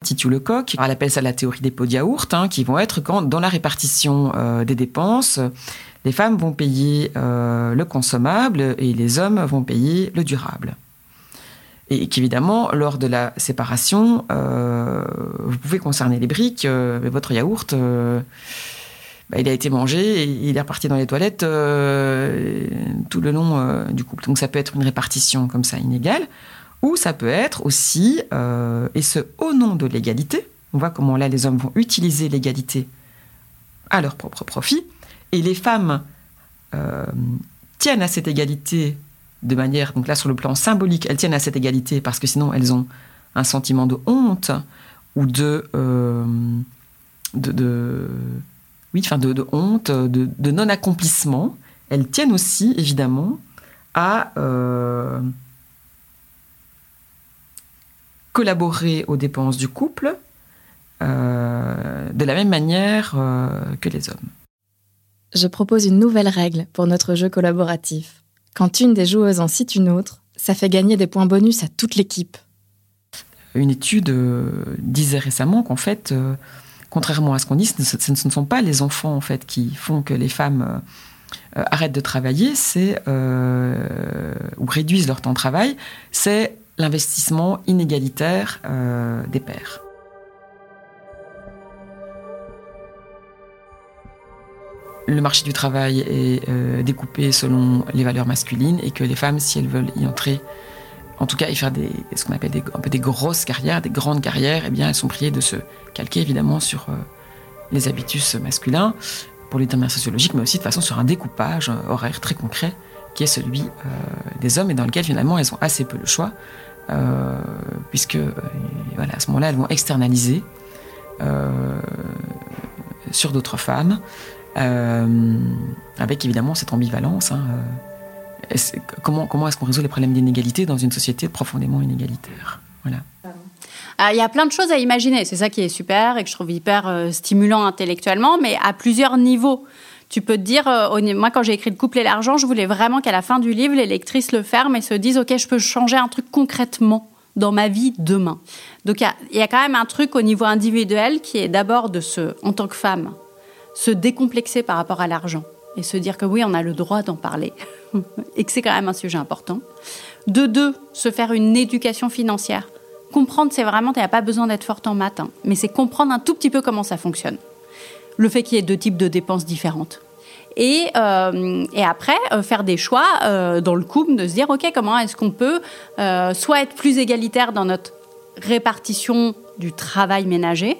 Titu Lecoq, elle appelle ça la théorie des pots de yaourt, hein, qui vont être quand, dans la répartition euh, des dépenses, les femmes vont payer euh, le consommable et les hommes vont payer le durable. Et qu'évidemment, lors de la séparation, euh, vous pouvez concerner les briques, mais votre yaourt, bah, il a été mangé et il est reparti dans les toilettes tout le long du couple. Donc ça peut être une répartition comme ça inégale. Ou ça peut être aussi, euh, et ce au nom de l'égalité, on voit comment là les hommes vont utiliser l'égalité à leur propre profit, et les femmes euh, tiennent à cette égalité de manière, donc là sur le plan symbolique, elles tiennent à cette égalité parce que sinon elles ont un sentiment de honte ou de, euh, de, oui, enfin de, de, honte, de, de non-accomplissement, elles tiennent aussi évidemment à collaborer aux dépenses du couple euh, de la même manière euh, que les hommes. Je propose une nouvelle règle pour notre jeu collaboratif. Quand une des joueuses en cite une autre, ça fait gagner des points bonus à toute l'équipe. Une étude disait récemment qu'en fait, contrairement à ce qu'on dit, ce ne sont pas les enfants en fait qui font que les femmes arrêtent de travailler, c'est ou réduisent leur temps de travail, c'est l'investissement inégalitaire euh, des pères. Le marché du travail est euh, découpé selon les valeurs masculines et que les femmes, si elles veulent y entrer, en tout cas y faire des, ce qu'on appelle des, grosses carrières, des grandes carrières, eh bien elles sont priées de se calquer évidemment sur euh, les habitus masculins pour les termes sociologiques, mais aussi de façon sur un découpage horaire très concret qui est celui des hommes et dans lequel finalement elles ont assez peu le choix euh, puisque euh, voilà, à ce moment-là, elles vont externaliser euh, sur d'autres femmes, avec évidemment cette ambivalence. Hein, comment comment est-ce qu'on résout les problèmes d'inégalité dans une société profondément inégalitaire? Voilà. Il y a plein de choses à imaginer, c'est ça qui est super et que je trouve hyper stimulant intellectuellement, mais à plusieurs niveaux tu peux te dire, euh, moi quand j'ai écrit Le couple et l'argent, je voulais vraiment qu'à la fin du livre, les lectrices le ferment et se disent, ok, je peux changer un truc concrètement dans ma vie demain. Donc il y, a quand même un truc au niveau individuel qui est d'abord de se, en tant que femme, se décomplexer par rapport à l'argent et se dire que oui, on a le droit d'en parler et que c'est quand même un sujet important. De deux, se faire une éducation financière. Comprendre, c'est vraiment, tu n'as pas besoin d'être forte en maths, hein, mais c'est comprendre un tout petit peu comment ça fonctionne le fait qu'il y ait deux types de dépenses différentes. Et, euh, et après, euh, faire des choix euh, dans le couple, de se dire, OK, comment est-ce qu'on peut soit être plus égalitaire dans notre répartition du travail ménager,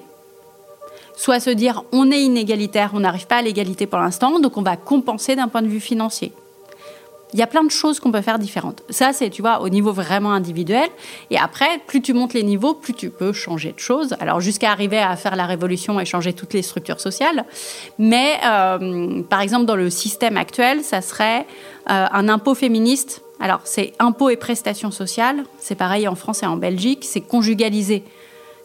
soit se dire, on est inégalitaire, on n'arrive pas à l'égalité pour l'instant, donc on va compenser d'un point de vue financier. Il y a plein de choses qu'on peut faire différentes. Ça, c'est, tu vois, au niveau vraiment individuel. Et après, plus tu montes les niveaux, plus tu peux changer de choses. Alors, jusqu'à arriver à faire la révolution et changer toutes les structures sociales. Mais, euh, par exemple, dans le système actuel, ça serait euh, un impôt féministe. Alors, c'est impôt et prestations sociales. C'est pareil en France et en Belgique. C'est conjugalisé.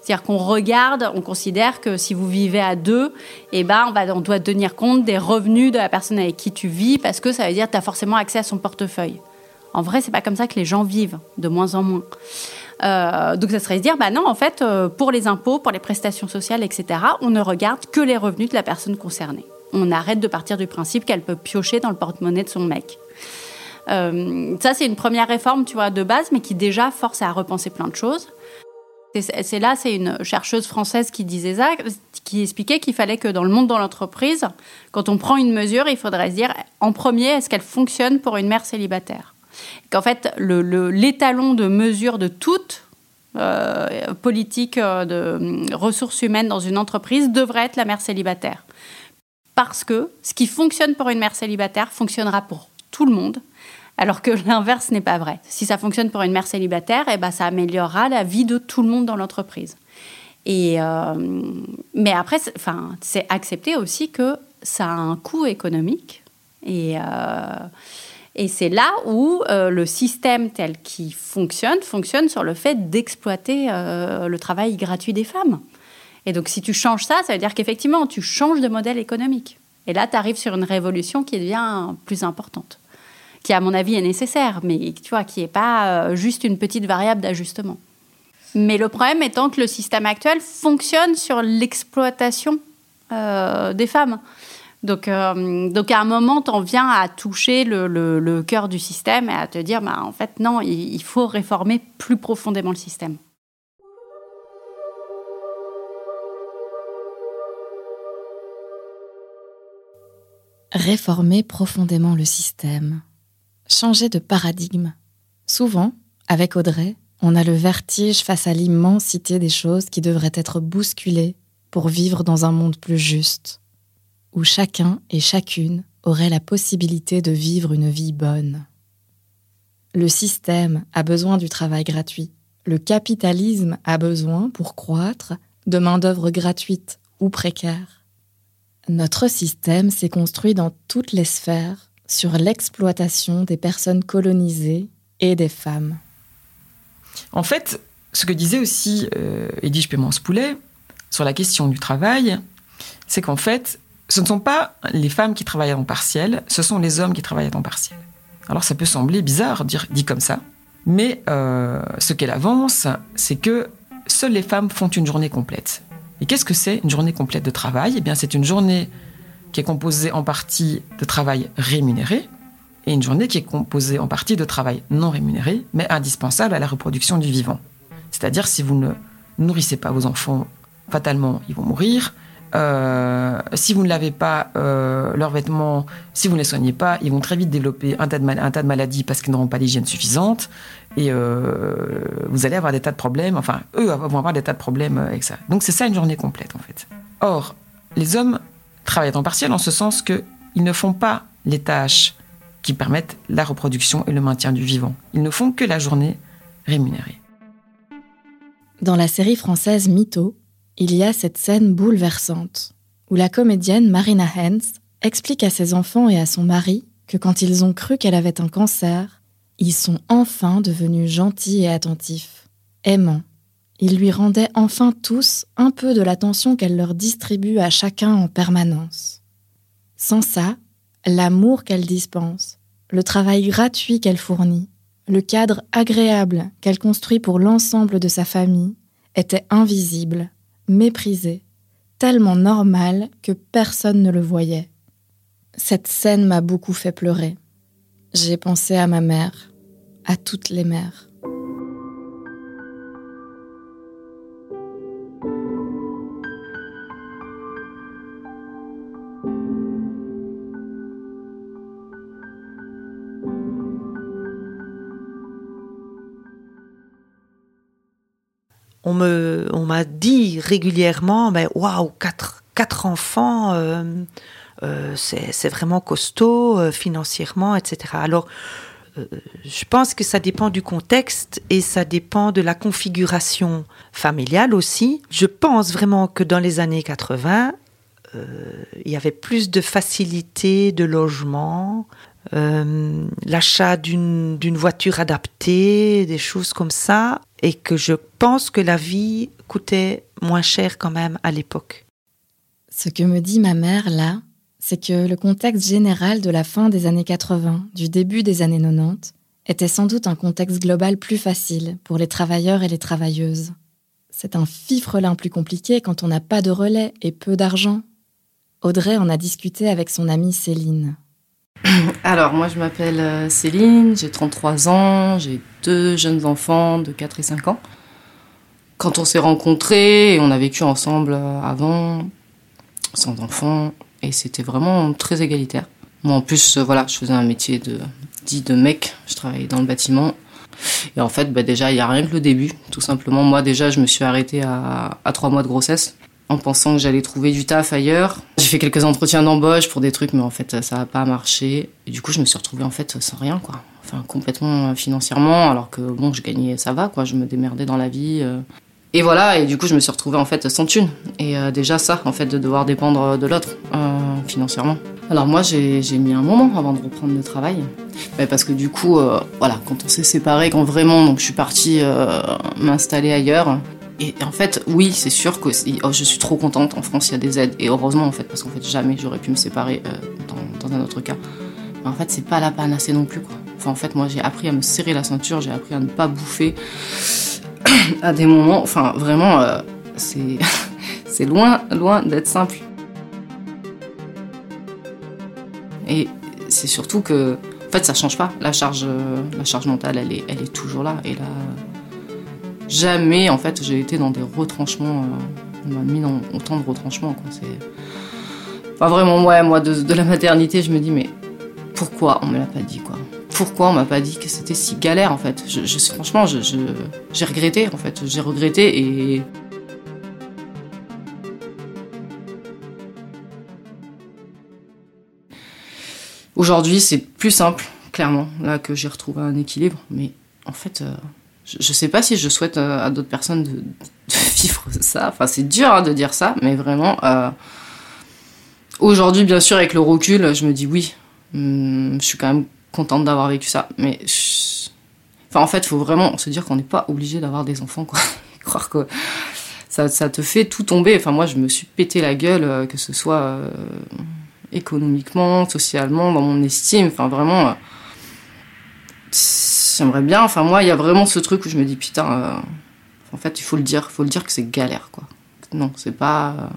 C'est-à-dire qu'on regarde, on considère que si vous vivez à deux, eh ben, on, doit tenir compte des revenus de la personne avec qui tu vis parce que ça veut dire que tu as forcément accès à son portefeuille. En vrai, c'est pas comme ça que les gens vivent, de moins en moins. Euh, donc ça serait se dire, bah non, en fait, euh, pour les impôts, pour les prestations sociales, etc., on ne regarde que les revenus de la personne concernée. On arrête de partir du principe qu'elle peut piocher dans le porte-monnaie de son mec. Euh, ça, c'est une première réforme, tu vois, de base, mais qui déjà force à repenser plein de choses. C'est là, c'est une chercheuse française qui disait ça, qui expliquait qu'il fallait que dans le monde de l'entreprise, quand on prend une mesure, il faudrait se dire en premier, est-ce qu'elle fonctionne pour une mère célibataire? Qu'en fait, l'étalon de mesure de toute euh, politique euh, de ressources humaines dans une entreprise devrait être la mère célibataire. Parce que ce qui fonctionne pour une mère célibataire fonctionnera pour tout le monde alors que l'inverse n'est pas vrai. Si ça fonctionne pour une mère célibataire, eh ben, ça améliorera la vie de tout le monde dans l'entreprise. Et euh, mais après, c'est accepter aussi que ça a un coût économique. Et, euh, et c'est là où euh, le système tel qu'il fonctionne, fonctionne sur le fait d'exploiter le travail gratuit des femmes. Et donc si tu changes ça, ça veut dire qu'effectivement, tu changes de modèle économique. Et là, tu arrives sur une révolution qui devient plus importante qui à mon avis est nécessaire, mais tu vois, qui n'est pas euh, juste une petite variable d'ajustement. Mais le problème étant que le système actuel fonctionne sur l'exploitation euh, des femmes. Donc, euh, donc à un moment, tu en viens à toucher le, cœur du système et à te dire, bah, en fait, non, il faut réformer plus profondément le système. Réformer profondément le système changer de paradigme. Souvent, avec Audrey, on a le vertige face à l'immensité des choses qui devraient être bousculées pour vivre dans un monde plus juste, où chacun et chacune aurait la possibilité de vivre une vie bonne. Le système a besoin du travail gratuit, Le capitalisme a besoin, pour croître, de main-d'œuvre gratuite ou précaire. Notre système s'est construit dans toutes les sphères sur l'exploitation des personnes colonisées et des femmes. En fait, ce que disait aussi euh, Edith Pémence-Poulet sur la question du travail, c'est qu'en fait, ce ne sont pas les femmes qui travaillent à temps partiel, ce sont les hommes qui travaillent à temps partiel. Alors ça peut sembler bizarre dire, dit comme ça, mais euh, ce qu'elle avance, c'est que seules les femmes font une journée complète. Et qu'est-ce que c'est une journée complète de travail? Eh bien, c'est une journée qui est composée en partie de travail rémunéré et une journée qui est composée en partie de travail non rémunéré, mais indispensable à la reproduction du vivant. C'est-à-dire, si vous ne nourrissez pas vos enfants, fatalement, ils vont mourir. Euh, si vous ne lavez pas euh, leurs vêtements, si vous ne les soignez pas, ils vont très vite développer un tas de, maladies parce qu'ils n'auront pas l'hygiène suffisante. Et euh, vous allez avoir des tas de problèmes. Enfin, eux vont avoir des tas de problèmes avec ça. Donc c'est ça une journée complète en fait. Or, les hommes travaillent à temps partiel en ce sens qu'ils ne font pas les tâches qui permettent la reproduction et le maintien du vivant. Ils ne font que la journée rémunérée. Dans la série française Mytho, il y a cette scène bouleversante où la comédienne Marina Hens explique à ses enfants et à son mari que quand ils ont cru qu'elle avait un cancer, ils sont enfin devenus gentils et attentifs, aimants. Ils lui rendaient enfin tous un peu de l'attention qu'elle leur distribue à chacun en permanence. Sans ça, l'amour qu'elle dispense, le travail gratuit qu'elle fournit, le cadre agréable qu'elle construit pour l'ensemble de sa famille était invisible méprisé, tellement normal que personne ne le voyait. Cette scène m'a beaucoup fait pleurer. J'ai pensé à ma mère, à toutes les mères. On me, on m'a dit régulièrement, ben waouh, quatre, quatre enfants, euh, euh, c'est vraiment costaud euh, financièrement, etc. Alors, je pense que ça dépend du contexte et ça dépend de la configuration familiale aussi. Je pense vraiment que dans les années 80, il y avait plus de facilité de logement, l'achat d'une voiture adaptée, des choses comme ça et que je pense que la vie coûtait moins cher quand même à l'époque. Ce que me dit ma mère là, c'est que le contexte général de la fin des années 80, du début des années 90, était sans doute un contexte global plus facile pour les travailleurs et les travailleuses. C'est un fifrelin plus compliqué quand on n'a pas de relais et peu d'argent. Audrey en a discuté avec son amie Céline. Alors, moi, je m'appelle euh, Céline, j'ai 33 ans, j'ai deux jeunes enfants de 4 et 5 ans. Quand on s'est rencontrés, on a vécu ensemble euh, avant, sans enfants, et c'était vraiment très égalitaire. Moi, en plus, euh, voilà, je faisais un métier de dit de mec, je travaillais dans le bâtiment. Et en fait, bah, déjà, il n'y a rien que le début, tout simplement. Moi, déjà, je me suis arrêtée à, à 3 mois de grossesse en pensant que j'allais trouver du taf ailleurs. J'ai fait quelques entretiens d'embauche pour des trucs, mais en fait, ça n'a pas marché. Et du coup, je me suis retrouvée en fait sans rien, quoi. Enfin, complètement euh, financièrement, alors que bon, je gagnais, ça va, quoi. Je me démerdais dans la vie. Euh. Et voilà, et du coup, je me suis retrouvée en fait sans thune. Et euh, déjà, ça, en fait, de devoir dépendre de l'autre financièrement. Alors, moi, j'ai mis un moment avant de reprendre le travail. Mais parce que du coup, voilà, quand on s'est séparés, quand vraiment, donc je suis partie m'installer ailleurs, et en fait, oui, c'est sûr que oh, je suis trop contente. En France, il y a des aides. Et heureusement, en fait, parce qu'en fait, jamais j'aurais pu me séparer euh, dans, un autre cas. Mais en fait, c'est pas la panacée non plus. Enfin, en fait, moi, j'ai appris à me serrer la ceinture, j'ai appris à ne pas bouffer à des moments. Enfin, vraiment, euh, c'est, c'est loin, loin d'être simple. Et c'est surtout que, en fait, ça change pas. La charge, euh, la charge mentale, elle est, elle est toujours là. Et là, jamais en fait j'ai été dans des retranchements. Euh, on m'a mis dans autant de retranchements. Enfin, vraiment, ouais, moi de, la maternité, je me dis, mais pourquoi on me l'a pas dit quoi? Pourquoi on m'a pas dit que c'était si galère en fait? Je, Franchement, je, j'ai regretté en fait. J'ai regretté et. Aujourd'hui, c'est plus simple, clairement, là que j'ai retrouvé un équilibre. Mais en fait, euh, je, je sais pas si je souhaite euh, à d'autres personnes de, vivre ça. Enfin, c'est dur hein, de dire ça, mais vraiment. euh, Aujourd'hui, bien sûr, avec le recul, je me dis oui. hum, je suis quand même contente d'avoir vécu ça. Mais. Enfin, en fait, il faut vraiment se dire qu'on n'est pas obligé d'avoir des enfants, quoi. Croire que ça, te fait tout tomber. Enfin, moi, je me suis pété la gueule, euh, que ce soit économiquement, socialement, dans mon estime. Enfin, vraiment. J'aimerais bien. Enfin, moi, il y a vraiment ce truc où je me dis, putain, euh, en fait, il faut le dire. Il faut le dire que c'est galère, quoi. Non, c'est pas.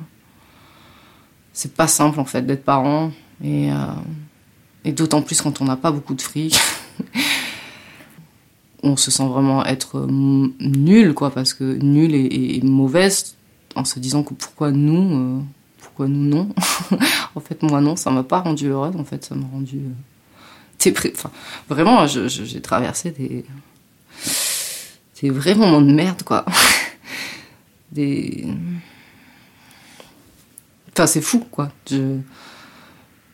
c'est pas simple, en fait, d'être parent. Et, euh, et d'autant plus quand on n'a pas beaucoup de fric. on se sent vraiment être euh, nul, quoi, parce que nul et, et- mauvaise en se disant que pourquoi nous, pourquoi nous non. en fait, moi non, ça m'a pas rendu heureuse, en fait, ça m'a rendu. Vraiment, j'ai traversé des. des vrais moments de merde, quoi. des. Enfin, c'est fou, quoi. Je...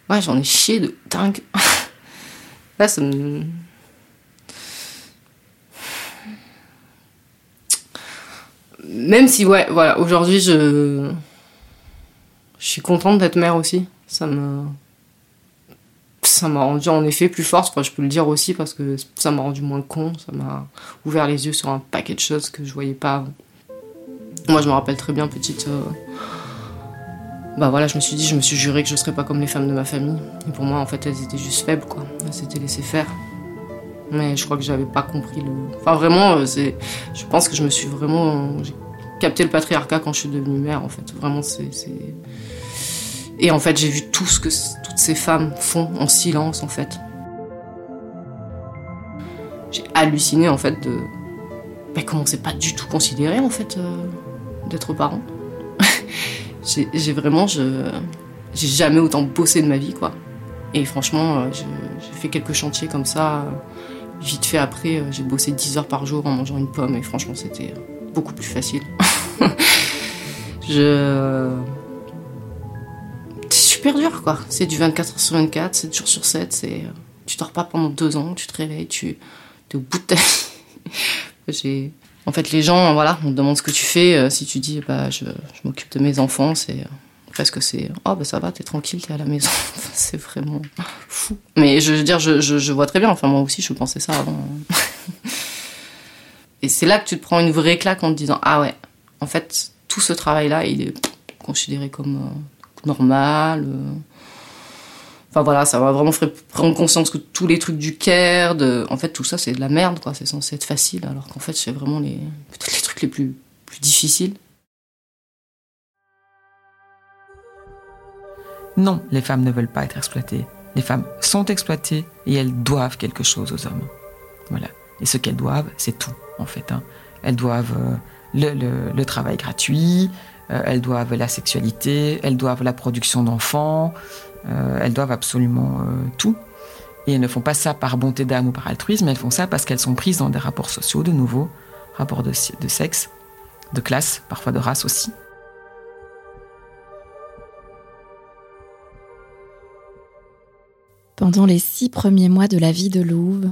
Ouais, j'en ai chié de dingue. Là, ça me. Même si, ouais, voilà, aujourd'hui, je. Je suis contente d'être mère aussi. Ça me. Ça m'a rendu en effet plus forte, je peux le dire aussi, parce que ça m'a rendu moins con, ça m'a ouvert les yeux sur un paquet de choses que je voyais pas avant. Moi, je me rappelle très bien, petite. euh, Bah voilà, je me suis dit, je me suis juré que je serais pas comme les femmes de ma famille. Et pour moi, en fait, elles étaient juste faibles, quoi. Elles s'étaient laissées faire. Mais je crois que j'avais pas compris le. Enfin, vraiment, euh, c'est. Je pense que je me suis vraiment. J'ai capté le patriarcat quand je suis devenue mère, en fait. Vraiment, c'est. Et en fait, j'ai vu tout ce que ces femmes font en silence, en fait. J'ai halluciné, en fait, de. Mais comment c'est pas du tout considéré, en fait, euh, d'être parent. j'ai vraiment. J'ai jamais autant bossé de ma vie, quoi. Et franchement, euh, j'ai fait quelques chantiers comme ça. euh, Vite fait après, j'ai bossé 10 heures par jour en mangeant une pomme et franchement, c'était beaucoup plus facile. je. Super dur, quoi. C'est du 24 heures sur 24, 7 jours sur 7. C'est... euh, Tu dors pas pendant deux ans, tu te réveilles, tu es au bout de ta vie. En fait, les gens, voilà, on te demande ce que tu fais. euh, si tu dis, bah, je, je m'occupe de mes enfants, c'est. euh, Presque c'est oh bah ça va t'es tranquille t'es à la maison c'est vraiment fou mais je veux dire je, je, vois très bien enfin moi aussi je pensais ça avant et c'est là que tu te prends une vraie claque en te disant ah ouais en fait tout ce travail là il est considéré comme normal euh. enfin voilà ça m'a vraiment fait prendre conscience que tous les trucs du care en fait tout ça c'est de la merde quoi c'est censé être facile alors qu'en fait c'est vraiment les peut-être les trucs les plus difficiles Non, les femmes ne veulent pas être exploitées. Les femmes sont exploitées et elles doivent quelque chose aux hommes. Voilà. Et ce qu'elles doivent, c'est tout, en fait. hein. Elles doivent euh, le travail gratuit, euh, elles doivent la sexualité, elles doivent la production d'enfants, euh, elles doivent absolument euh, tout. Et elles ne font pas ça par bonté d'âme ou par altruisme, elles font ça parce qu'elles sont prises dans des rapports sociaux, de nouveau, rapports de, de sexe, de classe, parfois de race aussi. Pendant les six premiers mois de la vie de Louve,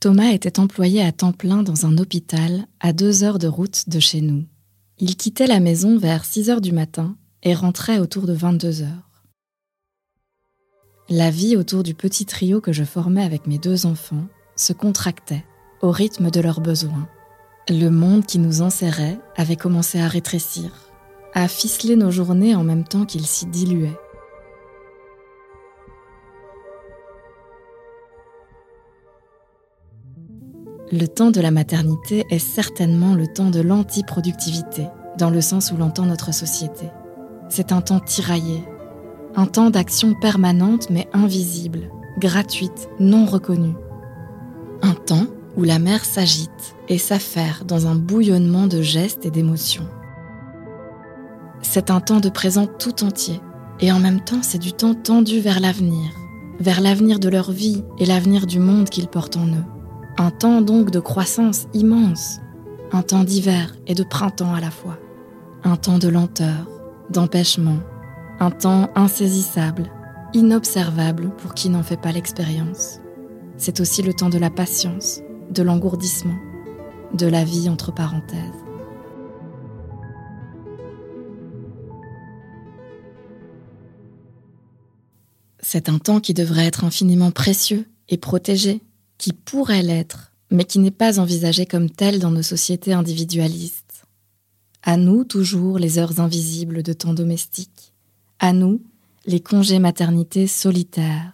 Thomas était employé à temps plein dans un hôpital à deux heures de route de chez nous. Il quittait la maison vers 6 heures du matin et rentrait autour de 22 heures. La vie autour du petit trio que je formais avec mes deux enfants se contractait au rythme de leurs besoins. Le monde qui nous enserrait avait commencé à rétrécir, à ficeler nos journées en même temps qu'il s'y diluait. Le temps de la maternité est certainement le temps de l'antiproductivité, dans le sens où l'entend notre société. C'est un temps tiraillé, un temps d'action permanente mais invisible, gratuite, non reconnue. Un temps où la mère s'agite et s'affaire dans un bouillonnement de gestes et d'émotions. C'est un temps de présent tout entier, et en même temps c'est du temps tendu vers l'avenir, vers l'avenir de leur vie et l'avenir du monde qu'ils portent en eux. Un temps donc de croissance immense, un temps d'hiver et de printemps à la fois, un temps de lenteur, d'empêchement, un temps insaisissable, inobservable pour qui n'en fait pas l'expérience. C'est aussi le temps de la patience, de l'engourdissement, de la vie entre parenthèses. C'est un temps qui devrait être infiniment précieux et protégé, qui pourrait l'être, mais qui n'est pas envisagé comme tel dans nos sociétés individualistes. À nous, toujours, les heures invisibles de temps domestique. À nous, les congés maternité solitaires.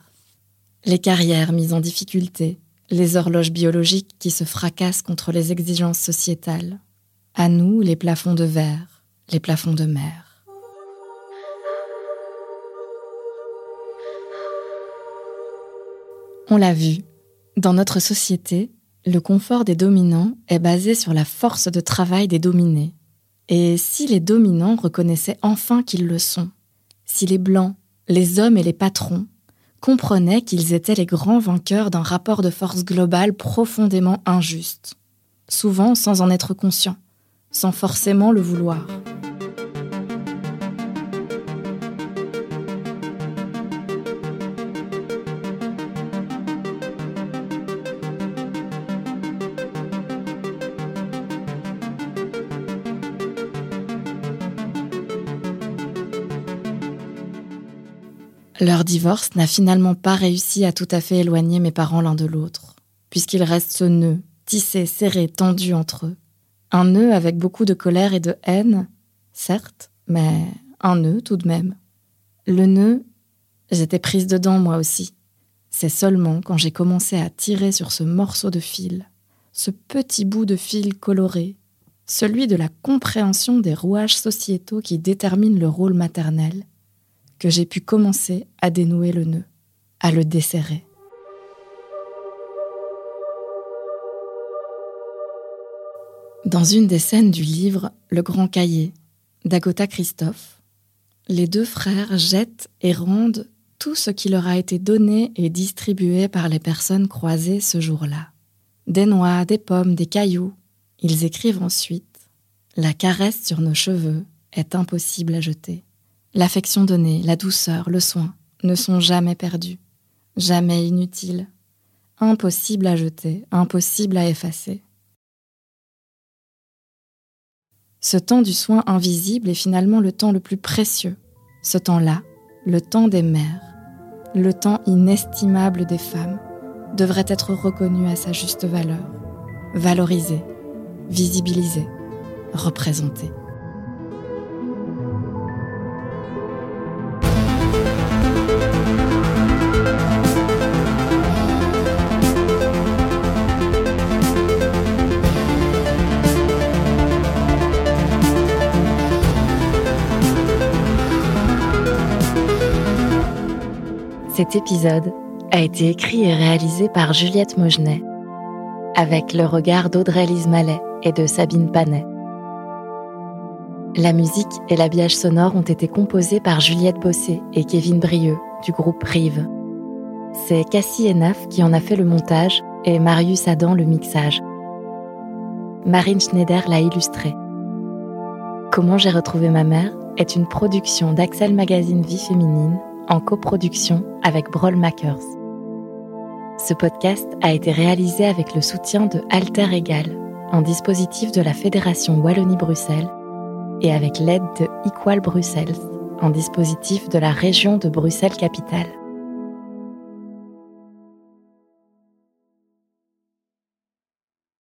Les carrières mises en difficulté, les horloges biologiques qui se fracassent contre les exigences sociétales. À nous, les plafonds de verre, les plafonds de mer. On l'a vu, dans notre société, le confort des dominants est basé sur la force de travail des dominés. Et si les dominants reconnaissaient enfin qu'ils le sont, si les blancs, les hommes et les patrons comprenaient qu'ils étaient les grands vainqueurs d'un rapport de force global profondément injuste, souvent sans en être conscients, sans forcément le vouloir. Divorce n'a finalement pas réussi à tout à fait éloigner mes parents l'un de l'autre, puisqu'il reste ce nœud, tissé, serré, tendu entre eux. Un nœud avec beaucoup de colère et de haine, certes, mais un nœud tout de même. Le nœud, j'étais prise dedans moi aussi. C'est seulement quand j'ai commencé à tirer sur ce morceau de fil, ce petit bout de fil coloré, celui de la compréhension des rouages sociétaux qui déterminent le rôle maternel, que j'ai pu commencer à dénouer le nœud, à le desserrer. Dans une des scènes du livre Le Grand Cahier d'Agota Christophe, les deux frères jettent et rendent tout ce qui leur a été donné et distribué par les personnes croisées ce jour-là. Des noix, des pommes, des cailloux. Ils écrivent ensuite La caresse sur nos cheveux est impossible à jeter. L'affection donnée, la douceur, le soin ne sont jamais perdus, jamais inutiles, impossibles à jeter, impossibles à effacer. Ce temps du soin invisible est finalement le temps le plus précieux, ce temps-là, le temps des mères, le temps inestimable des femmes, devrait être reconnu à sa juste valeur, valorisé, visibilisé, représenté. Cet épisode a été écrit et réalisé par Juliette Mogenet, avec le regard d'Audrey-Lise Mallet et de Sabine Panet. La musique et l'habillage sonore ont été composés par Juliette Bossé et Kevin Brieux du groupe Rive. C'est Cassie Enaf qui en a fait le montage et Marius Adam le mixage. Marine Schneider l'a illustré. Comment j'ai retrouvé ma mère est une production d'Axel Magazine Vie Féminine en coproduction avec Broll Makers. Ce podcast a été réalisé avec le soutien de Alter Egal, un dispositif de la Fédération Wallonie-Bruxelles, et avec l'aide de Equal Bruxelles, un dispositif de la région de Bruxelles-Capitale.